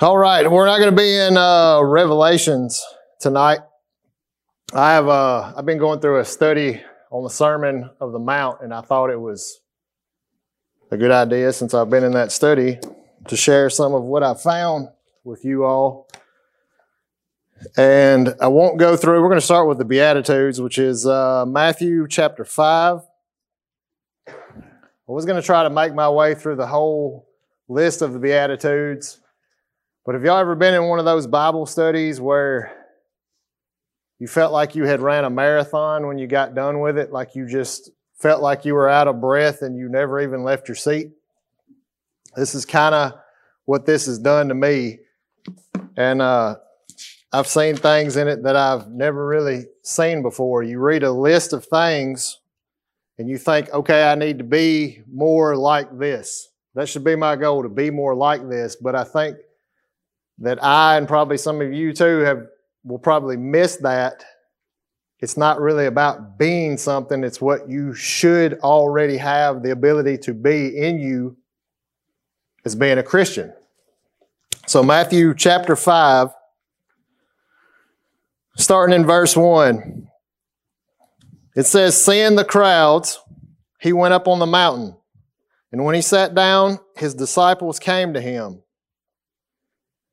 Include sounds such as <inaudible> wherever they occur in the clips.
All right, we're not going to be in uh, Revelations tonight. I have uh, I've been going through a study on the Sermon of the Mount, and I thought it was a good idea since I've been in that study to share some of what I found with you all. And I won't go through. We're going to start with the Beatitudes, which is uh, Matthew chapter five. I was going to try to make my way through the whole list of the Beatitudes. But have y'all ever been in one of those Bible studies where you felt like you had ran a marathon when you got done with it, like you just felt like you were out of breath and you never even left your seat? This is kind of what this has done to me. And uh, I've seen things in it that I've never really seen before. You read a list of things and you think, okay, I need to be more like this. That should be my goal to be more like this. But I think that I and probably some of you too have will probably miss that. It's not really about being something, it's what you should already have the ability to be in you as being a Christian. So, Matthew chapter 5, starting in verse 1, it says, Seeing the crowds, he went up on the mountain. And when he sat down, his disciples came to him.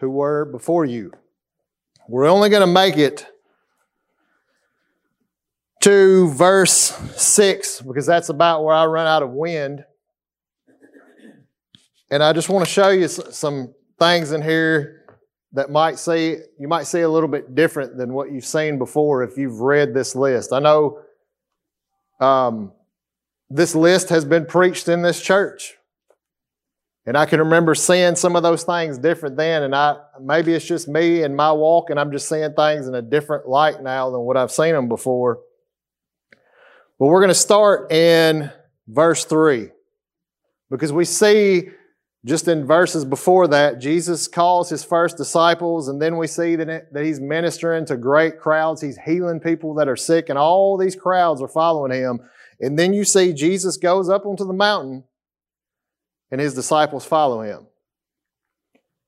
who were before you. We're only going to make it to verse 6 because that's about where I run out of wind. And I just want to show you some things in here that might see you might see a little bit different than what you've seen before if you've read this list. I know um, this list has been preached in this church and I can remember seeing some of those things different then, and I maybe it's just me and my walk, and I'm just seeing things in a different light now than what I've seen them before. But we're going to start in verse 3 because we see just in verses before that, Jesus calls his first disciples, and then we see that, that he's ministering to great crowds. He's healing people that are sick, and all these crowds are following him. And then you see Jesus goes up onto the mountain and his disciples follow him.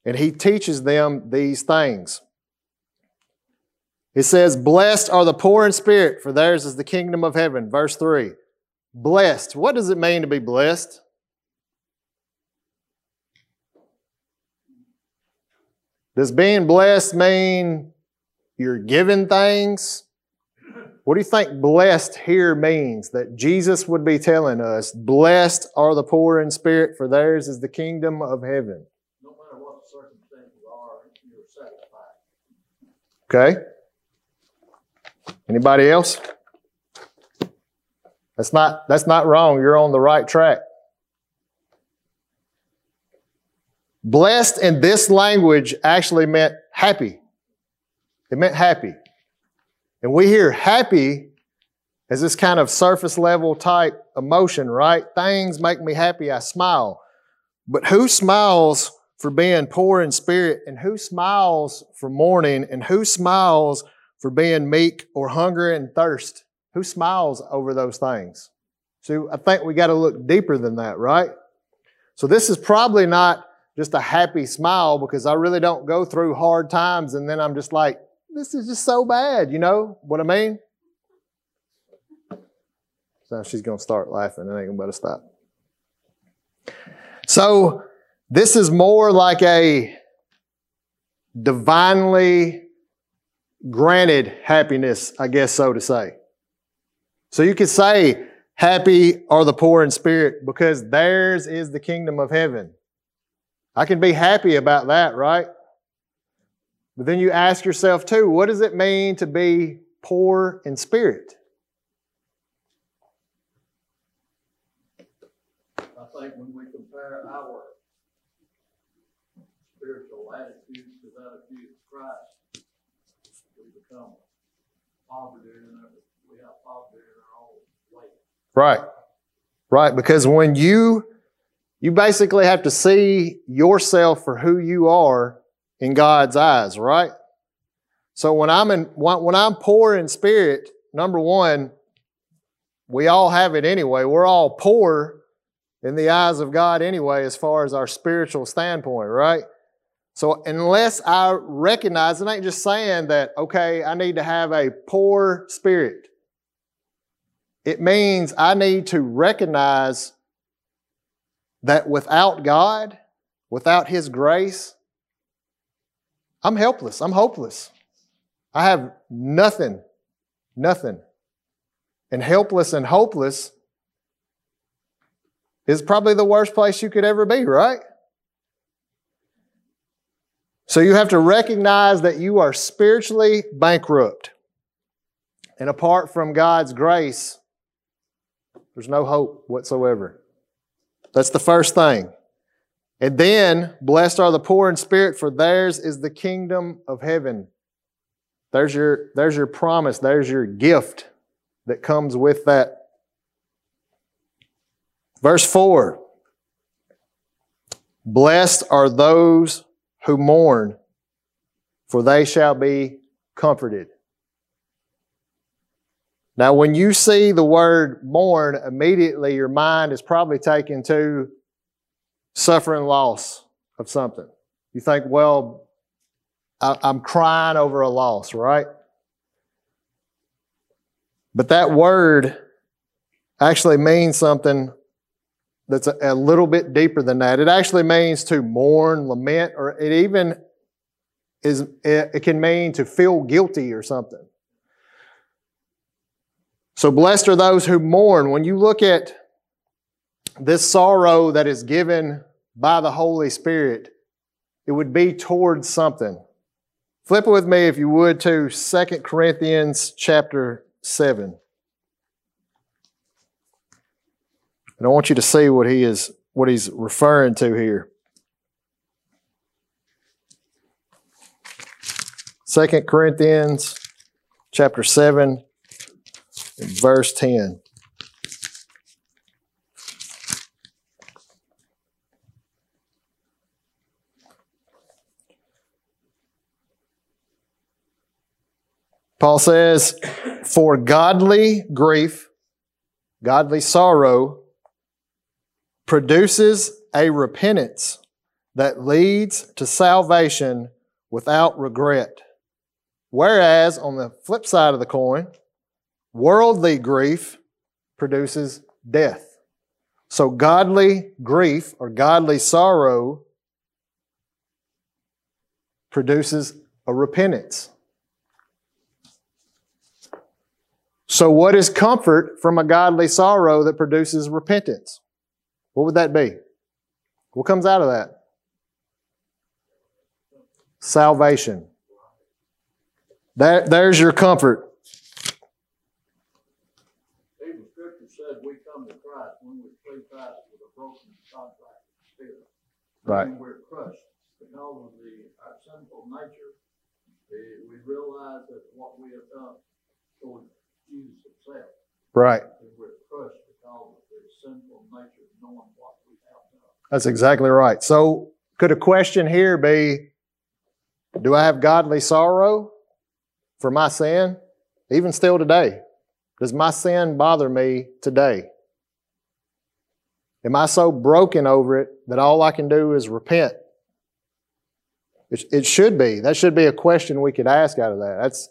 And he teaches them these things. It says, Blessed are the poor in spirit, for theirs is the kingdom of heaven. Verse 3. Blessed. What does it mean to be blessed? Does being blessed mean you're given things? What do you think blessed here means? That Jesus would be telling us, blessed are the poor in spirit, for theirs is the kingdom of heaven. No matter what the circumstances are, you're satisfied. Okay? Anybody else? That's not, that's not wrong. You're on the right track. Blessed in this language actually meant happy. It meant happy. And we hear happy as this kind of surface level type emotion, right? Things make me happy, I smile. But who smiles for being poor in spirit? And who smiles for mourning? And who smiles for being meek or hunger and thirst? Who smiles over those things? So I think we got to look deeper than that, right? So this is probably not just a happy smile because I really don't go through hard times and then I'm just like, this is just so bad, you know what I mean? So she's going to start laughing and I ain't going to better stop. So this is more like a divinely granted happiness, I guess so to say. So you could say, happy are the poor in spirit because theirs is the kingdom of heaven. I can be happy about that, right? But then you ask yourself too, what does it mean to be poor in spirit? I think when we compare our spiritual attitude to attitude of Christ, we become poverty in our, we have poverty in our own way. Right. Right. Because when you, you basically have to see yourself for who you are in God's eyes, right? So when I'm in, when I'm poor in spirit, number one, we all have it anyway. We're all poor in the eyes of God anyway, as far as our spiritual standpoint, right? So unless I recognize, it ain't just saying that, okay, I need to have a poor spirit. It means I need to recognize that without God, without His grace, I'm helpless. I'm hopeless. I have nothing, nothing. And helpless and hopeless is probably the worst place you could ever be, right? So you have to recognize that you are spiritually bankrupt. And apart from God's grace, there's no hope whatsoever. That's the first thing. And then, blessed are the poor in spirit, for theirs is the kingdom of heaven. There's your, there's your promise, there's your gift that comes with that. Verse 4 Blessed are those who mourn, for they shall be comforted. Now, when you see the word mourn, immediately your mind is probably taken to suffering loss of something. You think, well, I'm crying over a loss, right? But that word actually means something that's a, a, little bit deeper than that. It actually means to mourn, lament, or it even is, it, it can mean to feel guilty or something. So blessed are those who mourn. When you look at this sorrow that is given by the Holy Spirit, it would be towards something. Flip it with me, if you would, to 2 Corinthians chapter 7. And I want you to see what he is what he's referring to here. 2 Corinthians chapter 7 verse 10. Paul says, For godly grief, godly sorrow, produces a repentance that leads to salvation without regret. Whereas, on the flip side of the coin, worldly grief produces death. So, godly grief or godly sorrow produces a repentance. So, what is comfort from a godly sorrow that produces repentance? What would that be? What comes out of that? Salvation. That, there's your comfort. Even Scripture said we come to Christ when we flee Christ with a broken contract spirit. Right. When we're crushed because of the, our sinful nature, we, we realize that what we have done towards Jesus himself. Right. And we're crushed because of the sinful nature knowing what we have done. That's exactly right. So, could a question here be Do I have godly sorrow for my sin? Even still today. Does my sin bother me today? Am I so broken over it that all I can do is repent? It, it should be. That should be a question we could ask out of that. That's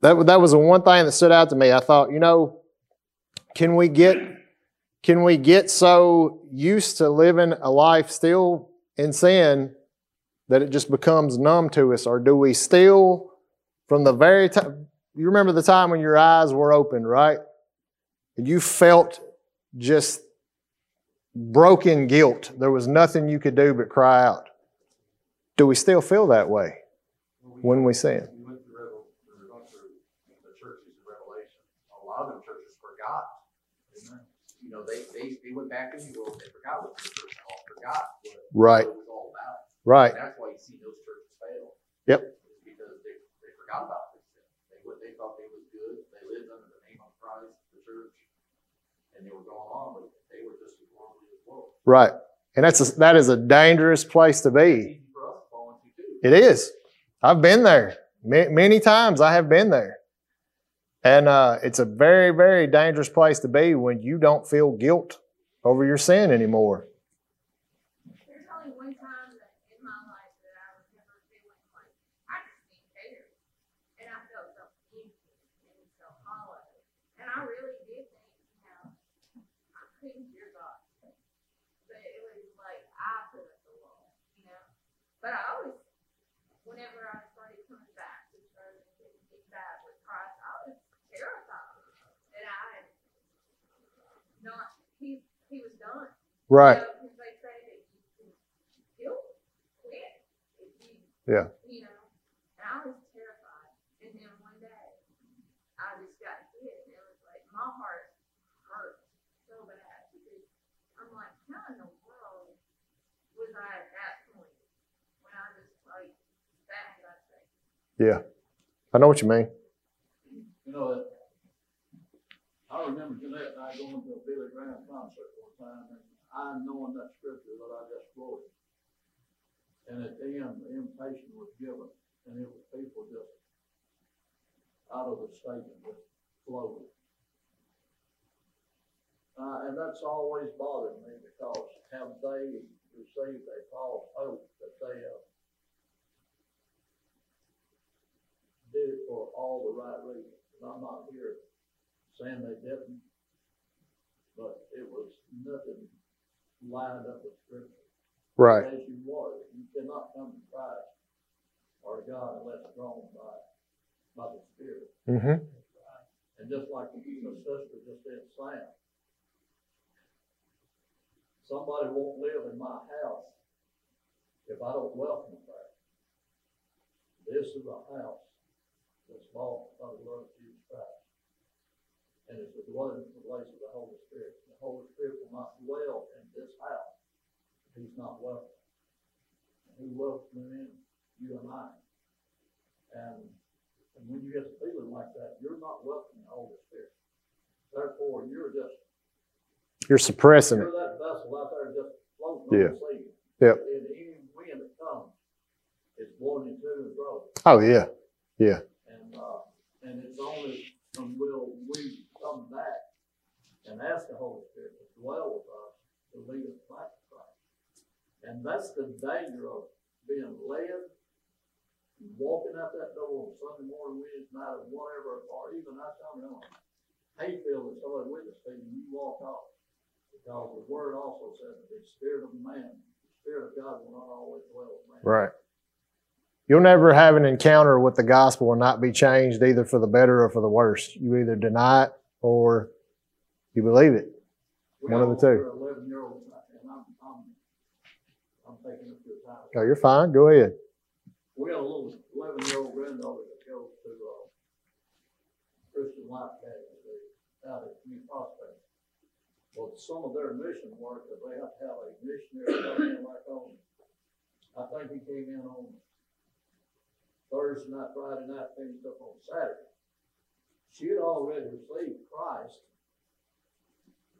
that, that was the one thing that stood out to me. I thought, you know, can we get can we get so used to living a life still in sin that it just becomes numb to us, or do we still, from the very time, you remember the time when your eyes were open, right? And you felt just broken guilt. There was nothing you could do but cry out. Do we still feel that way when we sin? We went through, Revel- we went through the churches in Revelation, a lot of them churches forgot. Amen. you know, they, went back in the world, they forgot what the church all forgot what Right. it was all about. Right. And that's why you see those churches fail. Yep. Because they, they forgot about this. They, they thought they was good, they lived under the name of Christ, the church, and they were going on, but they were just as worldly as well. Right. And that's a, that is a dangerous place to be. easy for us to fall into too. It is. I've been there Ma- many times. I have been there, and uh, it's a very, very dangerous place to be when you don't feel guilt over your sin anymore. There's only one time that in my life that I was never feeling like I just didn't care. And I felt so empty and so hollow. And I really did think, you know, I couldn't hear God. But it was like I put up the wall, you know. But I always, whenever I started coming back, to started getting get back with Christ, I was terrified that I had not, he, he was done. Right. You know, 'cause they say that you can quit, if. Yeah. You know, and I was terrified, and then one day, I just got hit, and it was like, my heart hurt so bad, because I'm like, how in the world was I at that point, when I just like, that got saved? Yeah. I know what you mean. You know, I remember Jeanette and I going to a Billy Graham concert one time, and I knowing that scripture that I just quoted. And at the end, the invitation was given, and it was people just out of the stadium, just flowed. Uh, and that's always bothered me because have they received a false hope that they have did it for all the right reasons. And I'm not here saying they didn't, but it was nothing lined up with scripture. Right. As you was, you cannot come to Christ or God unless drawn by, by the Spirit. Mm-hmm. And just like the sister just said, Sam, somebody won't live in my house if I don't welcome them. This is a house that's bought by the Lord Jesus Christ. And it's the dwelling place of the Holy Spirit. Holy Spirit will not dwell in this house if he's not welcome. And he welcomes in you and I. And and when you get a feeling like that, you're not welcoming the Holy Spirit. Therefore, you're just, You're suppressing you're it. that vessel out there just floating Yeah. on the sea. Yep. And any wind that comes, it's blowing you to and fro. Oh yeah. yeah. And, uh, and it's only when will we come back and ask the Holy dwell with us, to lead us back to Christ. And that's the danger of being led, walking out that door on Sunday morning, Wednesday night, or whatever, or even that time on Hayfield, that somebody witnessed to you, you walk off. Because the word also says that the spirit of man, the spirit of God will not always dwell with man. Right. You'll never have an encounter with the gospel and not be changed either for the better or for the worse. You either deny it or you believe it. We One of the two. Eleven year and I'm, I'm, I'm taking up your time. Oh, you're fine. Go ahead. We got a little eleven year old granddaughter that goes to, uh, Christian Life Academy out at New Prospect. Well, some of their mission work, that they have to have a missionary come in like on, I think he came in on Thursday night, Friday night, finished up on Saturday. She had already received Christ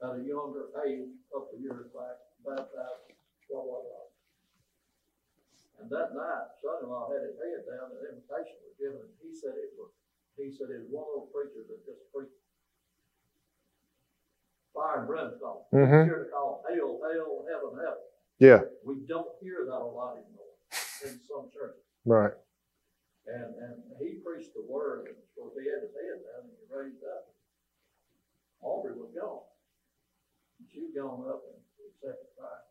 at a younger age, a couple of years back, baptized, blah, blah, blah. And that night, son-in-law had his head down, and an invitation was given, and he said it was, he said it was one of those preachers that just preached fire and brimstone. Mm-hmm. Here to call hell, hell, heaven, heaven. Yeah. We don't hear that a lot anymore in some churches. Right. And, and he preached the word, and of course, he had his head down, and he raised up. Aubrey was gone. She'd gone up and accepted Christ.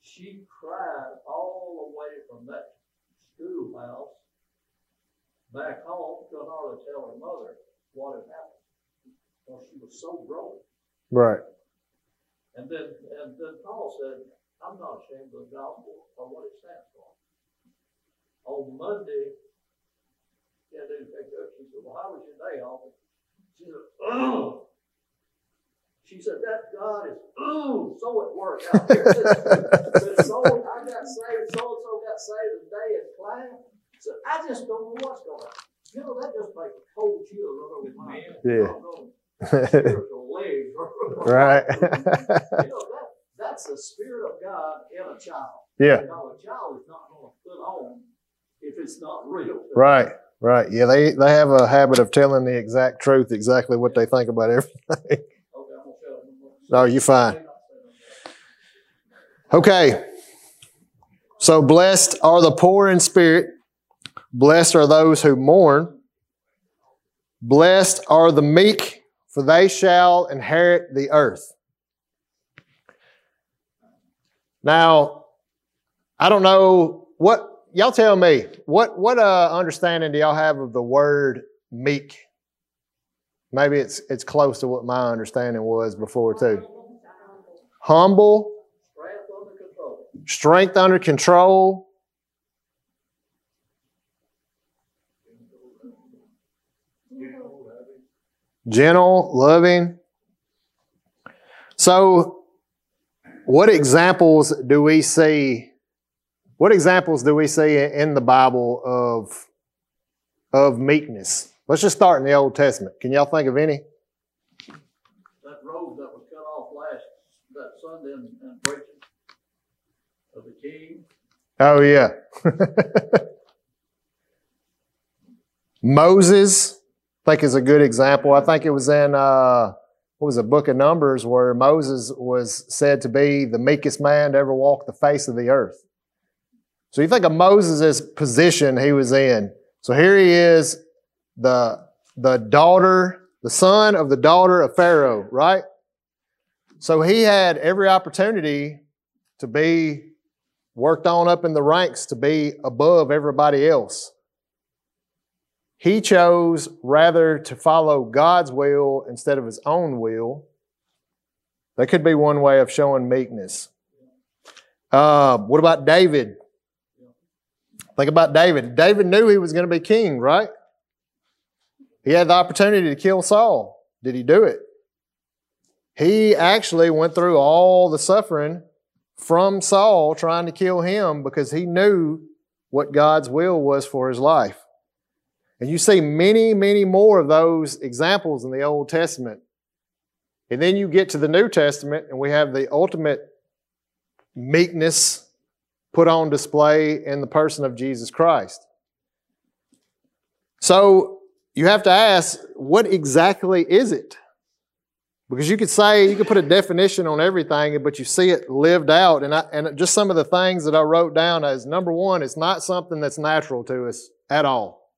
she cried all the way from that schoolhouse back home, could hardly tell her mother what had happened. Because she was so broken. Right. And then, and then Paul said, I'm not ashamed of the gospel or what it stands for. On Monday, yeah, dude, picked up, she said, well, how was your day, Alvin? She said, oh. Said, that God is, ooh, so it worked out here. Said, so, I got saved, so-and-so got saved today in class. Said, I just don't know what's going on. You know, that just makes a cold chill run over my Yeah. spiritual <laughs> legs. right. You know, <laughs> that, that's the spirit of God in a child. yeah. You know, a child is not gonna put on if it's not real. Right. Right. Yeah. They they have a habit of telling the exact truth, exactly what they think about everything. <laughs> Okay, I'm gonna shut No, you're fine. Okay. So blessed are the poor in spirit. Blessed are those who mourn. Blessed are the meek, for they shall inherit the earth. Now, I don't know what y'all tell me. What what uh, understanding do y'all have of the word meek? Maybe it's it's close to what my understanding was before too. Humble, Strength under control. gentle, loving. So, what examples do we see? What examples do we see in the Bible of of meekness? Let's just start in the Old Testament. Can y'all think of any? That robe that was cut off last, that Sunday in, in preaching of the king. Oh yeah. <laughs> Moses, I think is a good example. I think it was in uh, what was the book of Numbers where Moses was said to be the meekest man to ever walk the face of the earth. So you think of Moses' position he was in. So here he is, the the daughter, the son of the daughter of Pharaoh, right? So he had every opportunity to be worked on up in the ranks to be above everybody else. He chose rather to follow God's will instead of his own will. That could be one way of showing meekness. Uh, what about David? Think about David. David knew he was going to be king, right? He had the opportunity to kill Saul. Did he do it? He actually went through all the suffering from Saul trying to kill him because he knew what God's will was for his life. And you see many, many more of those examples in the Old Testament. And then you get to the New Testament, and we have the ultimate meekness put on display in the person of Jesus Christ. So you have to ask, what exactly is it? Because you could say, you could put a definition on everything, but you see it lived out. And, I, and just some of the things that I wrote down as number one, it's not something that's natural to us at all.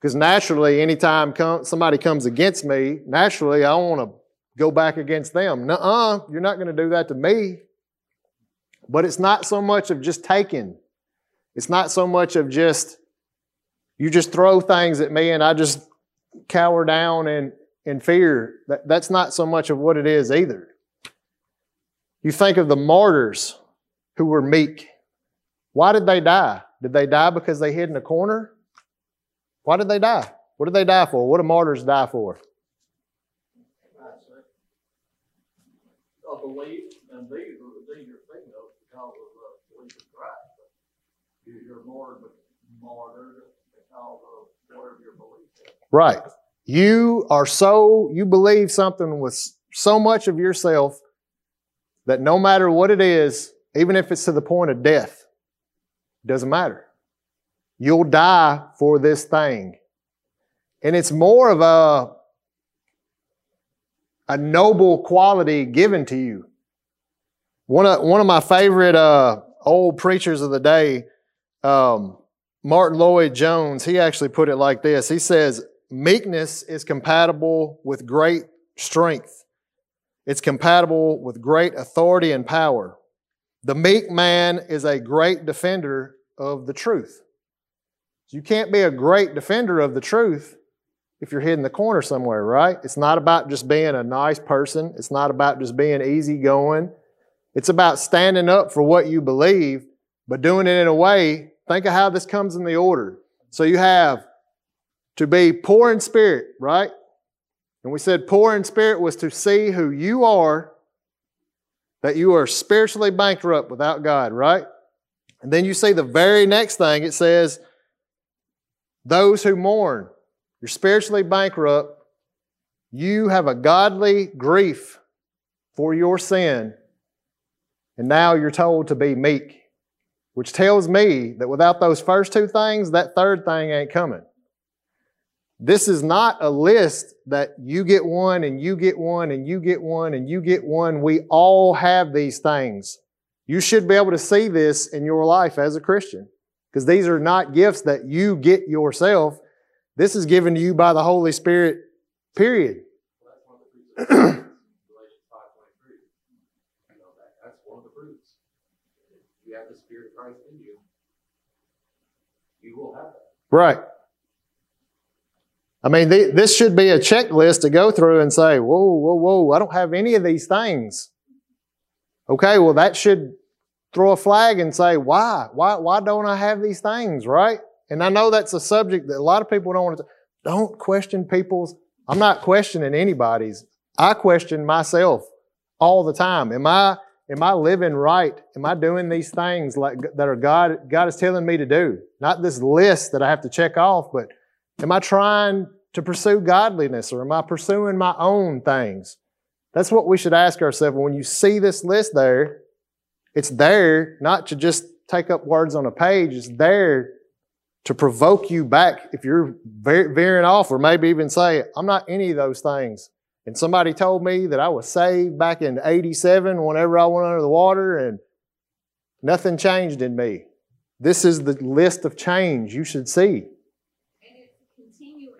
Because naturally, anytime come, somebody comes against me, naturally, I want to go back against them. Nuh-uh, you're not going to do that to me. But it's not so much of just taking. It's not so much of just, you just throw things at me and I just cower down and, in fear. That, that's not so much of what it is either. You think of the martyrs who were meek. Why did they die? Did they die because they hid in a corner? Why did they die? What did they die for? What do martyrs die for? A belief, and these are, these are of the belief in You're martyred, martyred because of whatever your belief is. Right. You are so, you believe something with so much of yourself that no matter what it is, even if it's to the point of death, it doesn't matter. You'll die for this thing. And it's more of a, a noble quality given to you. One of, one of my favorite uh, old preachers of the day, um, Martyn Lloyd-Jones, he actually put it like this. He says, Meekness is compatible with great strength. It's compatible with great authority and power. The meek man is a great defender of the truth. You can't be a great defender of the truth if you're hidden in the corner somewhere, right? It's not about just being a nice person. It's not about just being easygoing. It's about standing up for what you believe, but doing it in a way. Think of how this comes in the order. So you have to be poor in spirit, right? And we said poor in spirit was to see who you are, that you are spiritually bankrupt without God, right? And then you see the very next thing it says, those who mourn. You're spiritually bankrupt. You have a godly grief for your sin. And now you're told to be meek, which tells me that without those first two things, that third thing ain't coming. This is not a list that you get one and you get one and you get one and you get one. We all have these things. You should be able to see this in your life as a Christian because these are not gifts that you get yourself. This is given to you by the Holy Spirit, period. Right. I mean, th- this should be a checklist to go through and say, whoa, whoa, whoa, I don't have any of these things. Okay, well, that should throw a flag and say, why? Why, why don't I have these things, right? And I know that's a subject that a lot of people don't want to, don't question people's, I'm not questioning anybody's. I question myself all the time. Am I, am I living right? Am I doing these things like that are God, God is telling me to do? Not this list that I have to check off, but am I trying to pursue godliness or am I pursuing my own things? That's what we should ask ourselves. When you see this list there, it's there not to just take up words on a page. It's there to provoke you back if you're veering off or maybe even say, I'm not any of those things. And somebody told me that I was saved back in 87 whenever I went under the water and nothing changed in me. This is the list of change you should see. And it's continuing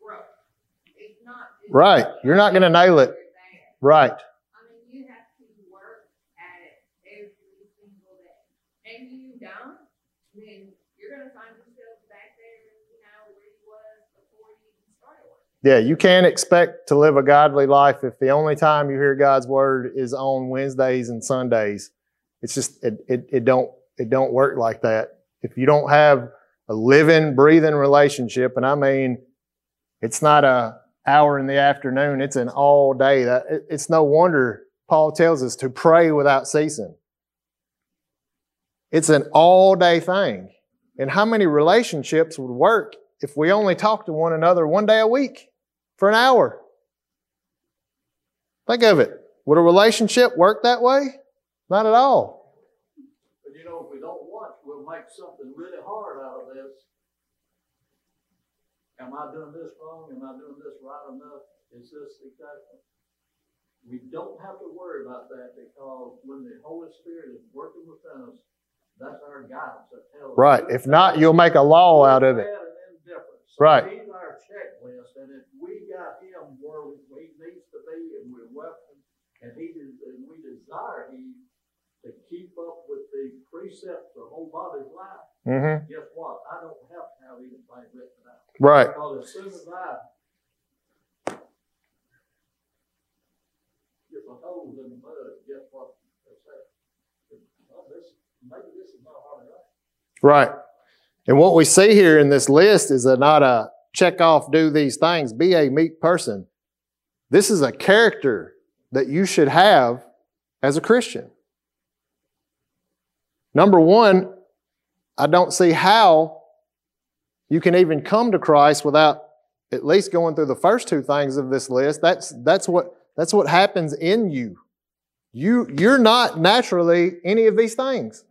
growth. It's not. just- Right. You're not gonna nail it. Right. I mean, you have to work at it every single day. And you don't, then you're gonna find yourself back there, you know, where you was before you even started working. Yeah, you can't expect to live a godly life if the only time you hear God's word is on Wednesdays and Sundays. It's just it it, it don't it don't work like that. If you don't have a living, breathing relationship, and I mean, it's not a hour in the afternoon; it's an all day. That it's no wonder Paul tells us to pray without ceasing. It's an all day thing. And how many relationships would work if we only talk to one another one day a week for an hour? Think of it. Would a relationship work that way? Not at all. But you know, if we don't watch, we'll make something really hard out of this. Am I doing this wrong? Am I doing this right enough? Is this exactly? We don't have to worry about that because when the Holy Spirit is working within us, that's our guidance. That tells us- Right. If not, you'll make a law out of it. Bad and indifferent. So Right. He's our checklist, and if we got him where he needs to be, and we're welcome, and he is, and we desire he to keep up with the precepts of whole body's life, Mm-hmm. guess what? I don't have to have anything written out. Right. Right. And what we see here in this list is a, not a check off, do these things, be a meek person. This is a character that you should have as a Christian. Number one, I don't see how you can even come to Christ without at least going through the first two things of this list. That's, that's, what, that's what happens in you. You, you're not naturally any of these things.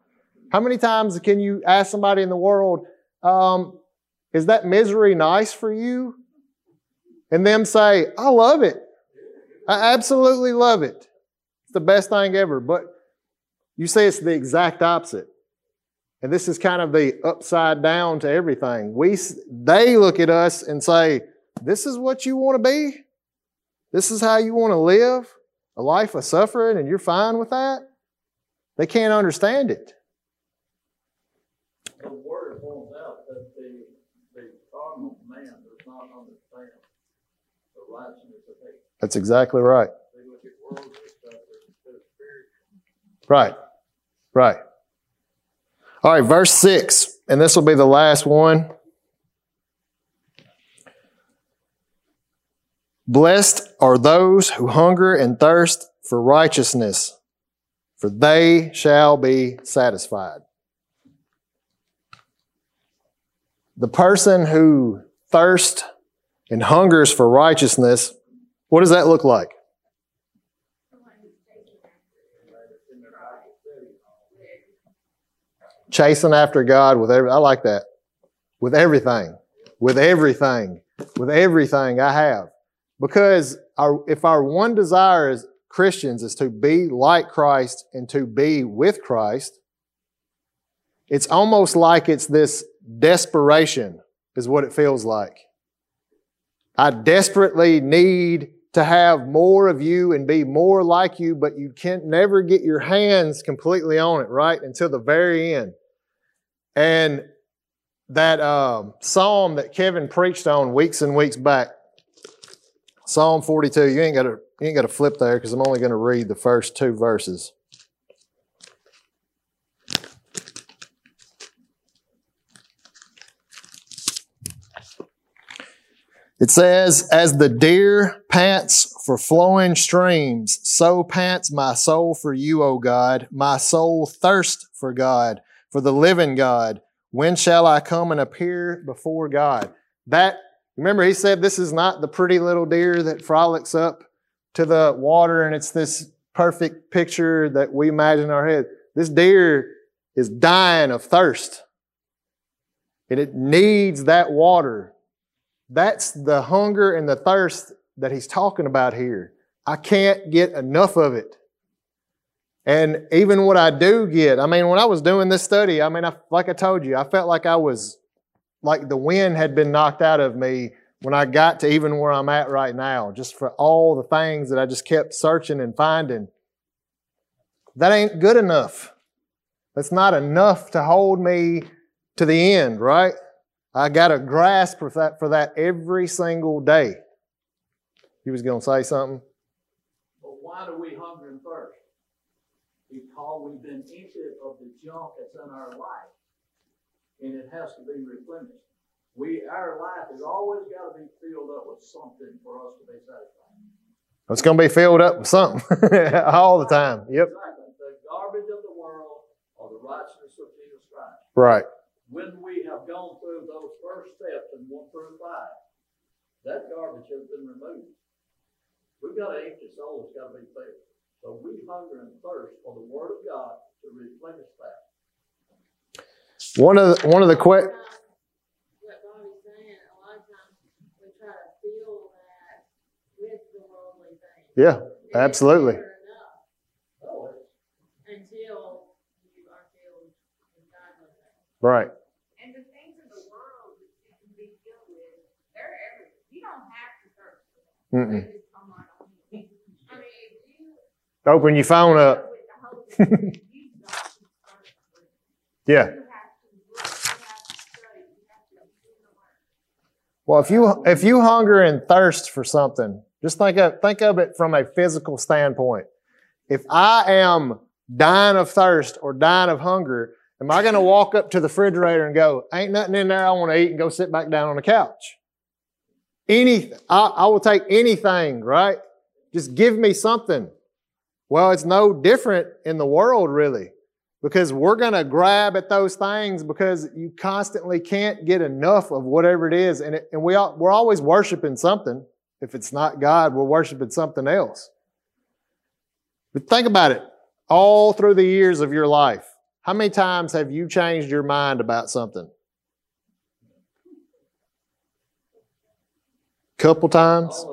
How many times can you ask somebody in the world, um, is that misery nice for you? And them say, I love it. I absolutely love it. It's the best thing ever. But you say it's the exact opposite. And this is kind of the upside down to everything. We, they look at us and say, this is what you want to be? This is how you want to live? A life of suffering and you're fine with that? They can't understand it. The word points out that the, the carnal man does not understand the righteousness of faith. That's exactly right. They look at worldly stuff instead of spiritual. Right. Right. All right, verse 6, and this will be the last one. Blessed are those who hunger and thirst for righteousness, for they shall be satisfied. The person who thirsts and hungers for righteousness, what does that look like? Chasing after God with every, I like that. With everything. With everything. With everything I have. Because our, if our one desire as Christians is to be like Christ and to be with Christ, it's almost like it's this desperation is what it feels like. I desperately need to have more of you and be more like you, but you can't never get your hands completely on it, right? Until the very end. And that um, psalm that Kevin preached on weeks and weeks back, Psalm 42. You ain't got to you ain't got to flip there because I'm only going to read the first two verses. It says, As the deer pants for flowing streams, so pants my soul for you, O God. My soul thirsts for God for the living God. When shall I come and appear before God? That, remember, he said this is not the pretty little deer that frolics up to the water and it's this perfect picture that we imagine in our head. This deer is dying of thirst. And it needs that water. That's the hunger and the thirst that he's talking about here. I can't get enough of it. And even what I do get, I mean, when I was doing this study, I mean, I, like I told you, I felt like I was, like the wind had been knocked out of me when I got to even where I'm at right now, just for all the things that I just kept searching and finding. That ain't good enough. That's not enough to hold me to the end, right? I got to grasp for that, for that every single day. He was going to say something? But why do we hunger? Because we've been emptied of the junk that's in our life. And it has to be replenished. We, our life has always got to be filled up with something for us to be satisfied. It's going to be filled up with something <laughs> all the time. Yep. Exactly. The garbage of the world or the righteousness of Jesus Christ. Right. When we have gone through those first steps in one through five, that garbage has been removed. We've got an empty soul that's got to be filled. So we hunger and thirst for the Word of God to replenish that. One of the, one of the que- What Bobby's saying, a lot of times we try to fill that with the worldly things. Yeah, absolutely. never enough it's Until you are filled with godly things. right. And the things of the world that you can be filled with, they're everywhere. You don't have to search for them. Mm-mm. They just come right on you. I mean, if you Open your phone up. Yeah. Well, if you if you hunger and thirst for something, just think of think of it from a physical standpoint. If I am dying of thirst or dying of hunger, am I going to walk up to the refrigerator and go, "Ain't nothing in there I want to eat," and go sit back down on the couch? Any, I, I will take anything, right? Just give me something. Well, it's no different in the world, really, because we're going to grab at those things because you constantly can't get enough of whatever it is. And, it, and we all, we're always worshiping something. If it's not God, we're worshiping something else. But think about it. All through the years of your life, how many times have you changed your mind about something? Couple times?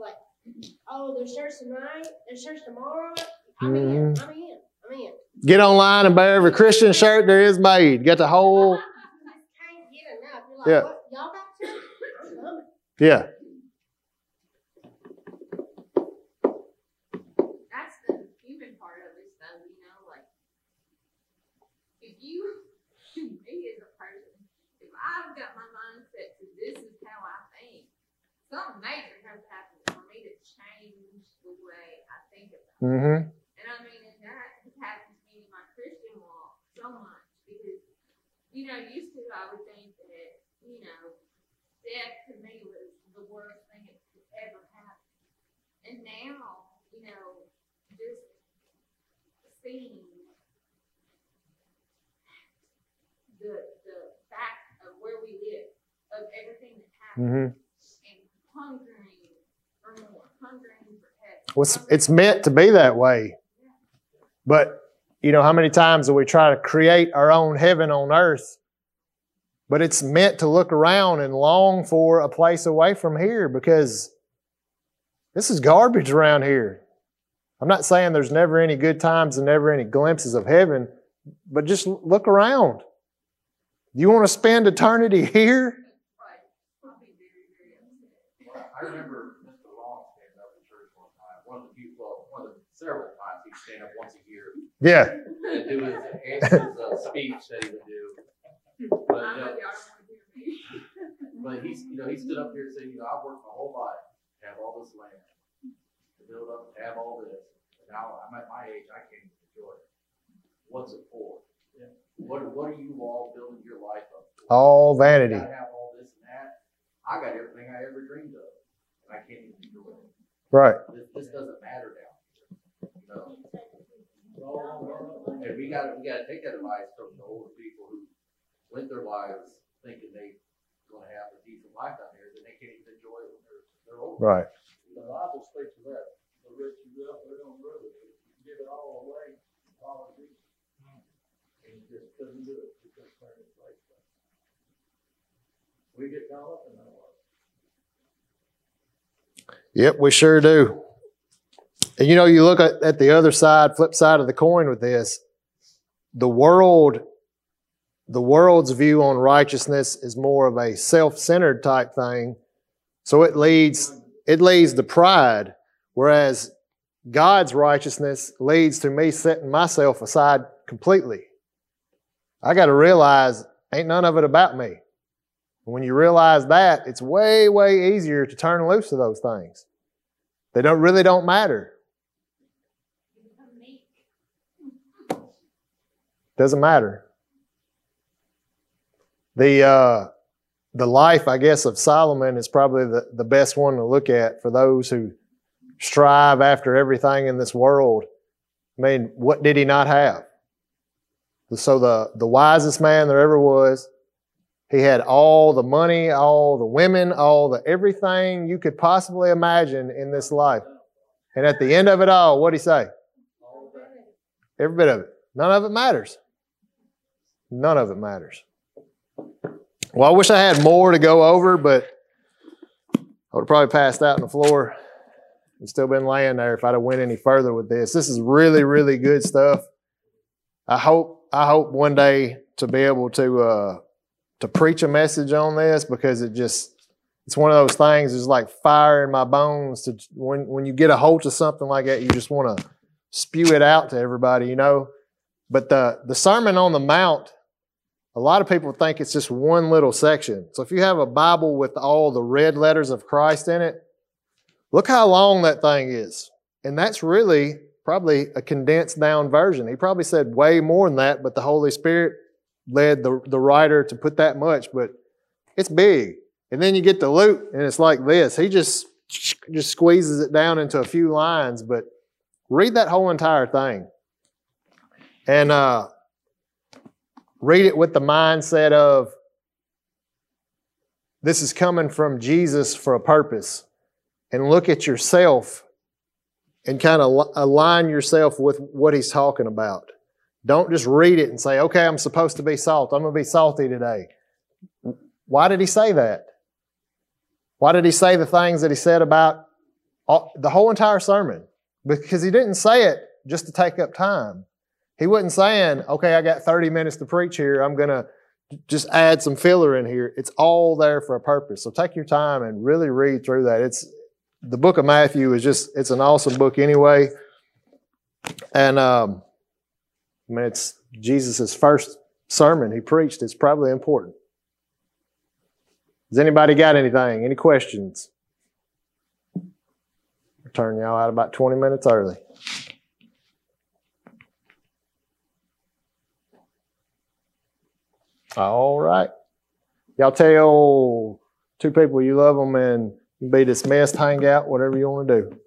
Like, oh, there's church tonight, there's church tomorrow, I'm in, I'm in, I'm in. Get online and buy every Christian shirt there is made. Get the whole, Can't get enough. You're like, Yeah. what? Y'all got church? I'm coming. yeah. That's the human part of this though, you know, like if you to me as a person, if I've got my mindset to this is how I think, something major has to happen for me to change the way I think about it. Mm-hmm. And I mean, and that has happened to me in my Christian walk so much because, you know, used to I would think that, you know, death to me was the worst thing that could ever happen. And now, you know, just seeing the the fact of where we live, of everything that happens, Mm-hmm. and hungering for more, hungering for heaven. It's, it's meant to be that way. But, you know, how many times do we try to create our own heaven on earth? But it's meant to look around and long for a place away from here because this is garbage around here. I'm not saying there's never any good times and never any glimpses of heaven, but just look around. Do You want to spend eternity <laughs> here? Right. I'll be very, very upset. Well, I remember Mr. Long standing up in church one time, one of the few, well, one of the several times he'd stand up once a year Yeah. and do his, his uh, speech that he would do. But, I you know know, y'all don't want to hear me. but he's, you know, he stood up here and said, you know, I've worked my whole life to have all this land, to build up, to have all this. And now I'm at my age, I can't even enjoy it. What's it for? Yeah. What, what are you all building your life up for? All vanity. I have all this and that. I got everything I ever dreamed of, and I can't even enjoy it. Right. This, this doesn't matter now. You know, It's all on earth. And we gotta, we gotta take that advice from the older people who went their lives thinking they gonna have a decent life down here, then they can't even enjoy it when they're, they're older. Right. The Bible speaks of that, the rich you up, they're gonna rule it, give it all away, all of it. And you just couldn't do it, because turn it like that. We get caught up in that one. Yep, we sure do. And you know, you look at, at the other side, flip side of the coin with this, the world, the world's view on righteousness is more of a self-centered type thing. So it leads, it leads to pride, whereas God's righteousness leads to me setting myself aside completely. I got to realize ain't none of it about me. When you realize that, it's way, way easier to turn loose of those things. They don't really don't matter. You become meek. Doesn't matter. The uh, the life, I guess, of Solomon is probably the, the best one to look at for those who strive after everything in this world. I mean, what did he not have? So the, the wisest man there ever was, he had all the money, all the women, all the everything you could possibly imagine in this life. And at the end of it all, what'd he say? Every bit of it. None of it matters. None of it matters. Well, I wish I had more to go over, but I would have probably passed out on the floor and still been laying there if I'd have went any further with this. This is really, really good stuff. I hope I hope one day to be able to uh, to preach a message on this because it just it's one of those things. It's like fire in my bones. To when when you get a hold of something like that, you just want to spew it out to everybody, you know. But the the Sermon on the Mount, a lot of people think it's just one little section. So if you have a Bible with all the red letters of Christ in it, look how long that thing is. And that's really probably a condensed down version. He probably said way more than that, but the Holy Spirit led the, the writer to put that much, but it's big. And then you get to Luke and it's like this. He just just squeezes it down into a few lines, but read that whole entire thing. And uh, read it with the mindset of this is coming from Jesus for a purpose. And look at yourself and kind of align yourself with what he's talking about. Don't just read it and say, okay, I'm supposed to be salt. I'm going to be salty today. Why did he say that? Why did he say the things that he said about all, the whole entire sermon? Because he didn't say it just to take up time. He wasn't saying, okay, I got 30 minutes to preach here. I'm going to just add some filler in here. It's all there for a purpose. So take your time and really read through that. It's the book of Matthew is just, it's an awesome book anyway. And, um, I mean, it's Jesus' first sermon he preached. It's probably important. Has anybody got anything? Any questions? Turn y'all out about 20 minutes early. All right. Y'all tell two people you love them and be dismissed, hang out, whatever you want to do.